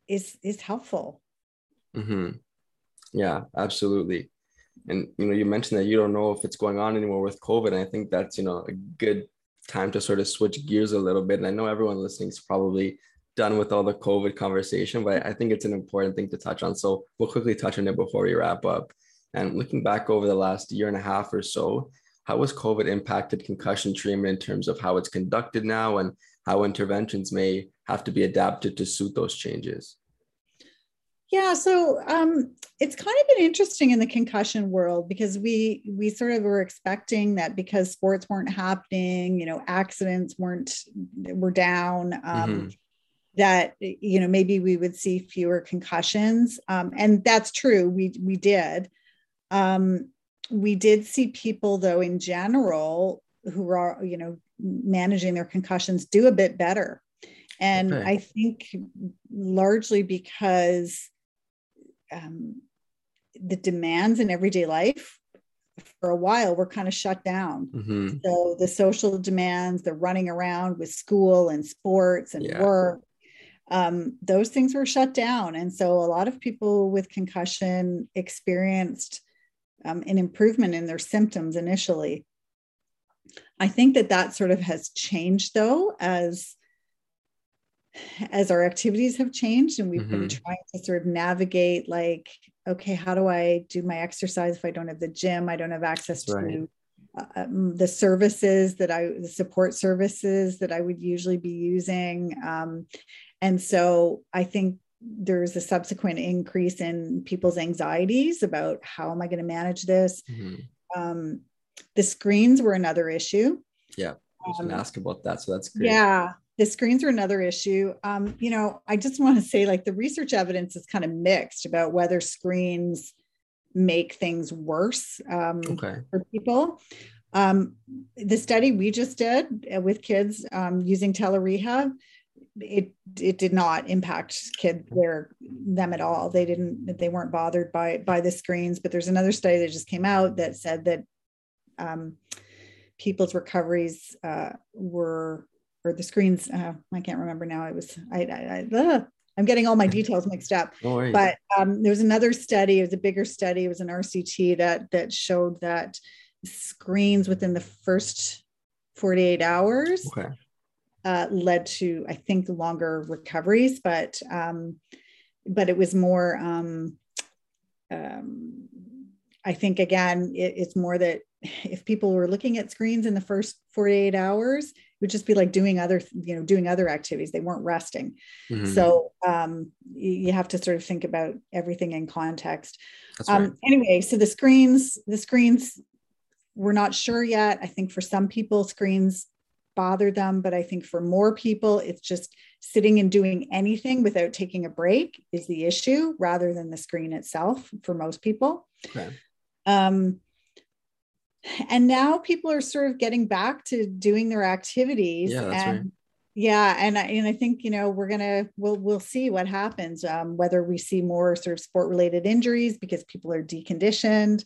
is is helpful. Mm-hmm. yeah absolutely and you know you mentioned that you don't know if it's going on anymore with covid and i think that's you know a good time to sort of switch gears a little bit. And i know everyone listening is probably done with all the covid conversation but i think it's an important thing to touch on. So we'll quickly touch on it before we wrap up. And looking back over the last year and a half or so how has covid impacted concussion treatment in terms of how it's conducted now and how interventions may have to be adapted to suit those changes yeah, so um, it's kind of been interesting in the concussion world because we we sort of were expecting that because sports weren't happening, you know, accidents weren't were down. Um, mm-hmm. That you know maybe we would see fewer concussions, um, and that's true. We we did. Um, we did see people though in general who are you know managing their concussions do a bit better and okay. i think largely because um, the demands in everyday life for a while were kind of shut down. Mm-hmm. So the social demands, the running around with school and sports and yeah. work, um, those things were shut down. And so a lot of people with concussion experienced um, an improvement in their symptoms initially. I think that that sort of has changed though as as our activities have changed and we've mm-hmm. been trying to sort of navigate like okay how do i do my exercise if i don't have the gym i don't have access to right. uh, um, the services that i the support services that i would usually be using um, and so i think there's a subsequent increase in people's anxieties about how am i going to manage this mm-hmm. um, the screens were another issue yeah i was um, ask about that so that's great yeah the screens are another issue. Um, you know, I just want to say like the research evidence is kind of mixed about whether screens make things worse um, okay. for people. Um, the study we just did uh, with kids um, using telerehab, it it did not impact kids their them at all. They didn't they weren't bothered by by the screens. But there's another study that just came out that said that um, people's recoveries uh, were or the screens. Uh, I can't remember now. It was I. I, I I'm getting all my details mixed up. [laughs] But um, there was another study. It was a bigger study. It was an RCT that that showed that screens within the first 48 hours okay. uh, led to, I think, longer recoveries. But um, but it was more. Um, um, I think again, it, it's more that if people were looking at screens in the first 48 hours, would just be like doing other you know doing other activities they weren't resting mm-hmm. so um, you have to sort of think about everything in context um, right. anyway so the screens the screens we're not sure yet i think for some people screens bother them but i think for more people it's just sitting and doing anything without taking a break is the issue rather than the screen itself for most people okay. um, and now people are sort of getting back to doing their activities yeah, that's and right. yeah and I, and I think you know we're gonna we'll we'll see what happens um, whether we see more sort of sport related injuries because people are deconditioned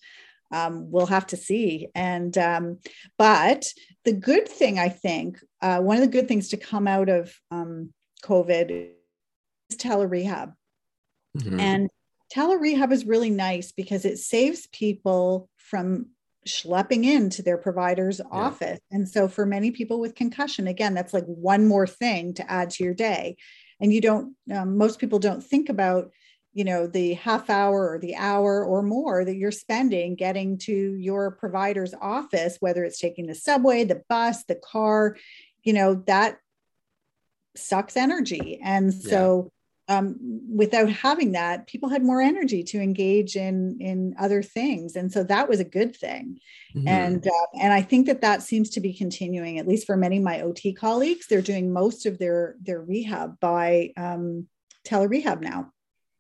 um, we'll have to see and um, but the good thing i think uh, one of the good things to come out of um, covid is telerehab Mm-hmm. And telerehab is really nice because it saves people from schlepping into their provider's yeah. office. And so for many people with concussion, again, that's like one more thing to add to your day. And you don't, um, most people don't think about, you know, the half hour or the hour or more that you're spending getting to your provider's office, whether it's taking the subway, the bus, the car, you know, that sucks energy. And so, um, without having that, people had more energy to engage in in other things, and so that was a good thing. Mm-hmm. And uh, and I think that that seems to be continuing, at least for many of my OT colleagues. They're doing most of their their rehab by um, telerehab now.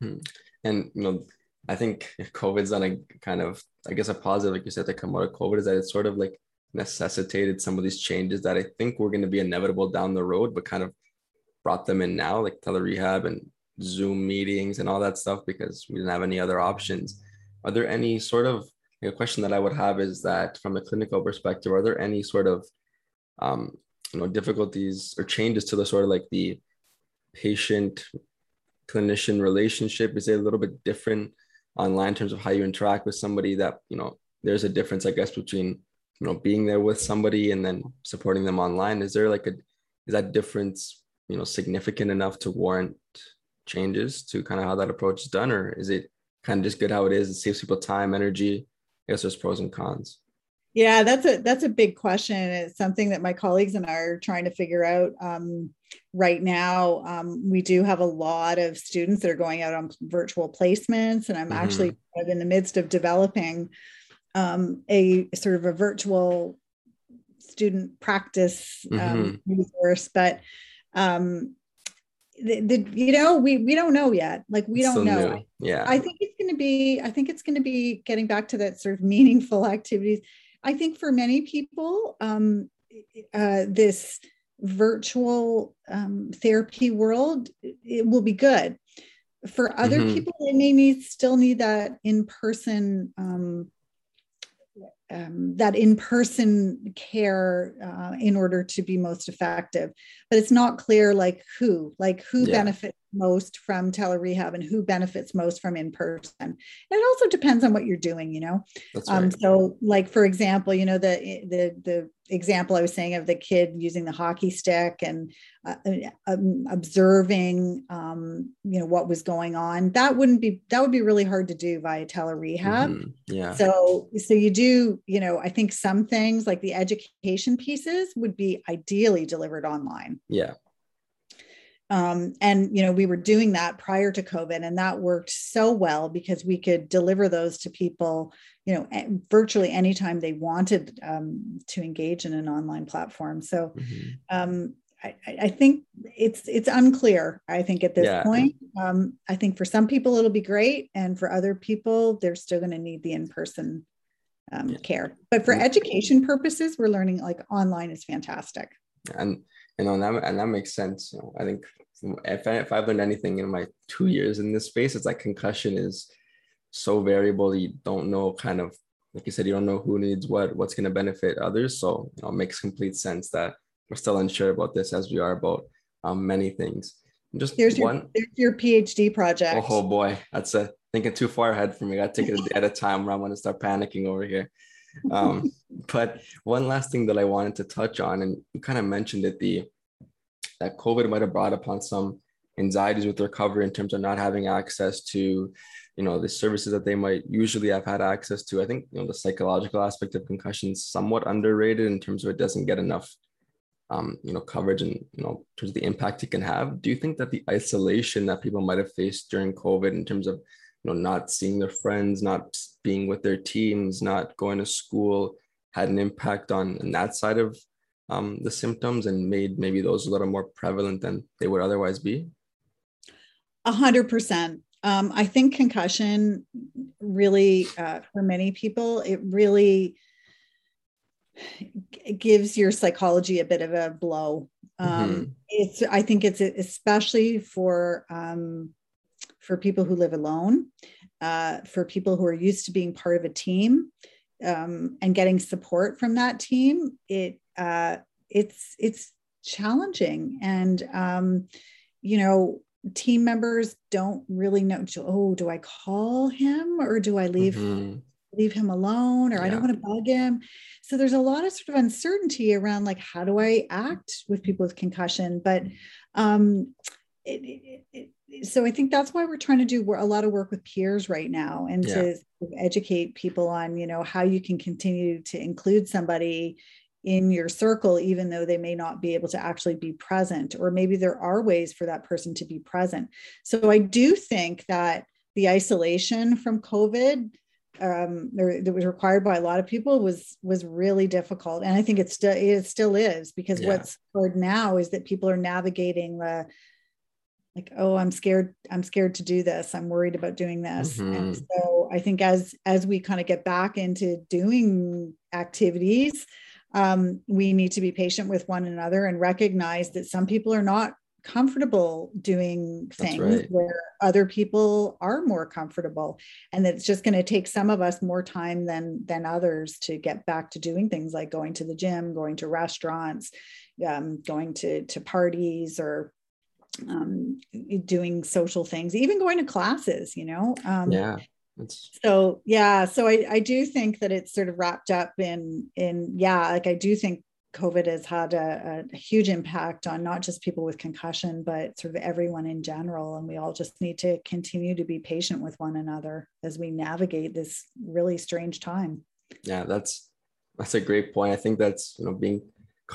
Hmm. And you know, I think COVID's on a kind of, I guess, a positive, like you said, to come out of COVID is that it's sort of like necessitated some of these changes that I think were going to be inevitable down the road, but kind of brought them in now, like tele rehab and Zoom meetings and all that stuff because we didn't have any other options. Are there any sort of a question that I would have is that from a clinical perspective, are there any sort of um, you know difficulties or changes to the sort of like the patient clinician relationship? Is it a little bit different online in terms of how you interact with somebody that you know there's a difference, I guess, between you know being there with somebody and then supporting them online? Is there like a is that difference you know significant enough to warrant changes to kind of how that approach is done, or is it kind of just good how it is? It saves people time, energy. I guess there's pros and cons. Yeah, that's a that's a big question. It's something that my colleagues and I are trying to figure out um, right now. Um, we do have a lot of students that are going out on virtual placements, and I'm mm-hmm. actually in the midst of developing um, a sort of a virtual student practice um, mm-hmm. resource. But um, the, the, you know we we don't know yet. Like we don't know. new. yeah. I think it's going to be i think it's going to be getting back to that sort of [laughs] meaningful activities. I think for many people um uh, this virtual um, therapy world it will be good. For other mm-hmm. people they may need still need that in person um, um, that in-person care uh, in order to be most effective but it's not clear like who like who yeah. benefits most from telerehab and who benefits most from in person. And it also depends on what you're doing, you know. Um, right. Um, so, like for example, you know the the the example I was saying of the kid using the hockey stick and uh, um, observing, um, you know, what was going on. That wouldn't be that would be really hard to do via telerehab. Mm-hmm. Yeah. So, so you do, you know, I think some things like the education pieces would be ideally delivered online. Yeah. Um, and you know we were doing that prior to covid and that worked so well because we could deliver those to people you know virtually anytime they wanted um, to engage in an online platform so mm-hmm. um, I, I, think it's it's unclear i think at this yeah. point um, i think for some people it'll be great and for other people they're still going to need the in-person um, yeah. care but for education purposes we're learning like online is fantastic and you know, and that, and that makes sense. You know, I think if, I, if I've learned anything in my two years in this space, it's like concussion is so variable. You don't know kind of, like you said, you don't know who needs what, what's going to benefit others. So, you know, it makes complete sense that we're still unsure about this as we are about um, many things. Just here's one. Your, your PhD project. Oh, oh boy, that's a thinking too far ahead for me. I got to take it a day at a time where I'm going to start panicking over here. Um, [laughs] but one last thing that I wanted to touch on, and you kind of mentioned it, the that COVID might have brought upon some anxieties with recovery in terms of not having access to, you know, the services that they might usually have had access to. I think you know the psychological aspect of concussion is somewhat underrated in terms of it doesn't get enough um, you know, coverage and you know, in terms of the impact it can have. Do you think that the isolation that people might have faced during COVID, in terms of you know, not seeing their friends, not being with their teams, not going to school, had an impact on, on that side of um, the symptoms and made maybe those a little more prevalent than they would otherwise be? A hundred percent. Um, I think concussion really, uh, for many people, it really gives your psychology a bit of a blow. Um, mm-hmm. It's, I think it's especially for um, for people who live alone, uh, for people who are used to being part of a team um, and getting support from that team. It uh, it's it's challenging, and um, you know team members don't really know oh do i call him or do i leave mm-hmm. leave him alone or yeah. i don't want to bug him so there's a lot of sort of uncertainty around like how do i act with people with concussion but um it, it, it, so i think that's why we're trying to do a lot of work with peers right now and yeah. to educate people on you know how you can continue to include somebody in your circle, even though they may not be able to actually be present, or maybe there are ways for that person to be present. So I do think that the isolation from COVID um, that was required by a lot of people was was really difficult, and I think it still it still is because yeah. what's hard now is that people are navigating the like oh i'm scared i'm scared to do this i'm worried about doing this mm-hmm. and so i think as as we kind of get back into doing activities um, we need to be patient with one another and recognize that some people are not comfortable doing things right. where other people are more comfortable and that it's just going to take some of us more time than than others to get back to doing things like going to the gym going to restaurants um, going to to parties or um, doing social things even going to classes you know um, yeah it's... so yeah so I, I do think that it's sort of wrapped up in in yeah like i do think covid has had a, a, huge impact on not just people with concussion but sort of everyone in general and we all just need to continue to be patient with one another as we navigate this really strange time. Yeah that's that's a great point. I think that's you know being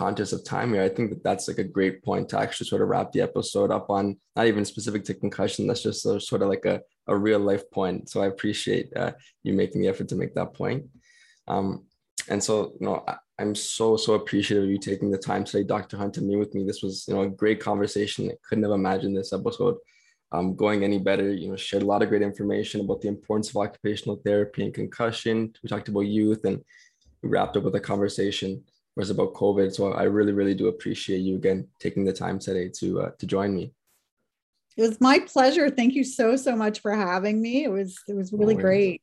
conscious of time here i think that that's like a great point to actually sort of wrap the episode up on not even specific to concussion that's just a, sort of like a a real life point. So I appreciate uh, you making the effort to make that point. Um, and so, you know, I, I'm so, so appreciative of you taking the time today, Dr. Hunt, to meet with me. This was, you know, a great conversation. I couldn't have imagined this episode um, going any better. You know, shared a lot of great information about the importance of occupational therapy and concussion. We talked about youth and we wrapped up with a conversation was about COVID. So I really, really do appreciate you again taking the time today to uh, to join me. It was my pleasure. Thank you so so much for having me. It was it was really great.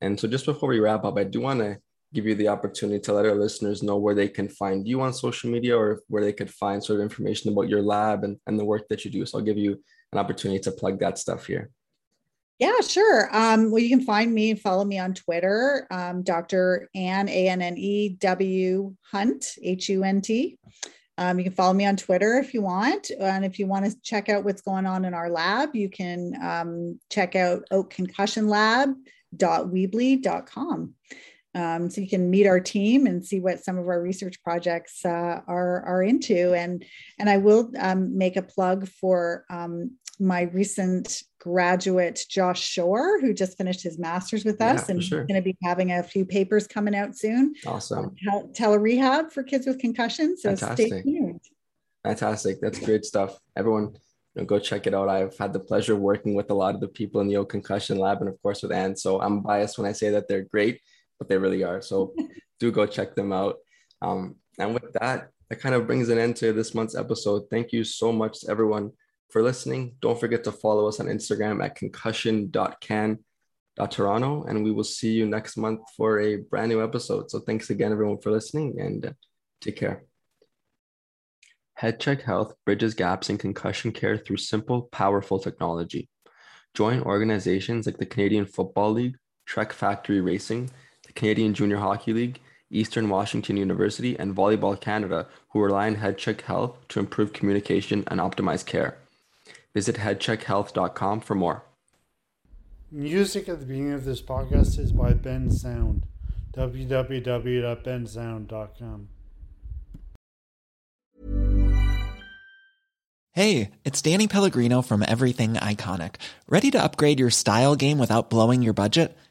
And so just before we wrap up, I do want to give you the opportunity to let our listeners know where they can find you on social media or where they could find sort of information about your lab and, and the work that you do. So I'll give you an opportunity to plug that stuff here. Yeah, sure. Um, well, you can find me and follow me on Twitter, um, Dr. Anne, A N N E W Hunt, H U N T. Um, you can follow me on Twitter if you want. And if you want to check out what's going on in our lab, you can um, check out oakconcussionlab.weebly.com. Um, so you can meet our team and see what some of our research projects uh, are, are into. And, and I will um, make a plug for um, my recent graduate Josh Shore, who just finished his master's with us, yeah, and sure. going to be having a few papers coming out soon. Awesome. Tel- telerehab for kids with concussions. So Fantastic. stay tuned. Fantastic. That's great stuff. Everyone, you know, go check it out. I've had the pleasure of working with a lot of the people in the Oak Concussion Lab, and of course with Anne. So I'm biased when I say that they're great, but they really are. So [laughs] do go check them out. Um, and with that, that kind of brings an end to this month's episode. Thank you so much to everyone for listening. Don't forget to follow us on Instagram at concussion.can.toronto, and we will see you next month for a brand new episode. So thanks again, everyone, for listening, and take care. HeadCheck Health bridges gaps in concussion care through simple, powerful technology. Join organizations like the Canadian Football League, Trek Factory Racing, Canadian Junior Hockey League, Eastern Washington University, and Volleyball Canada, who rely on HeadCheck Health to improve communication and optimize care. Visit headcheckhealth.com for more. Music at the beginning of this podcast is by Ben Sound. www.bensound.com. Hey, it's Danny Pellegrino from Everything Iconic. Ready to upgrade your style game without blowing your budget?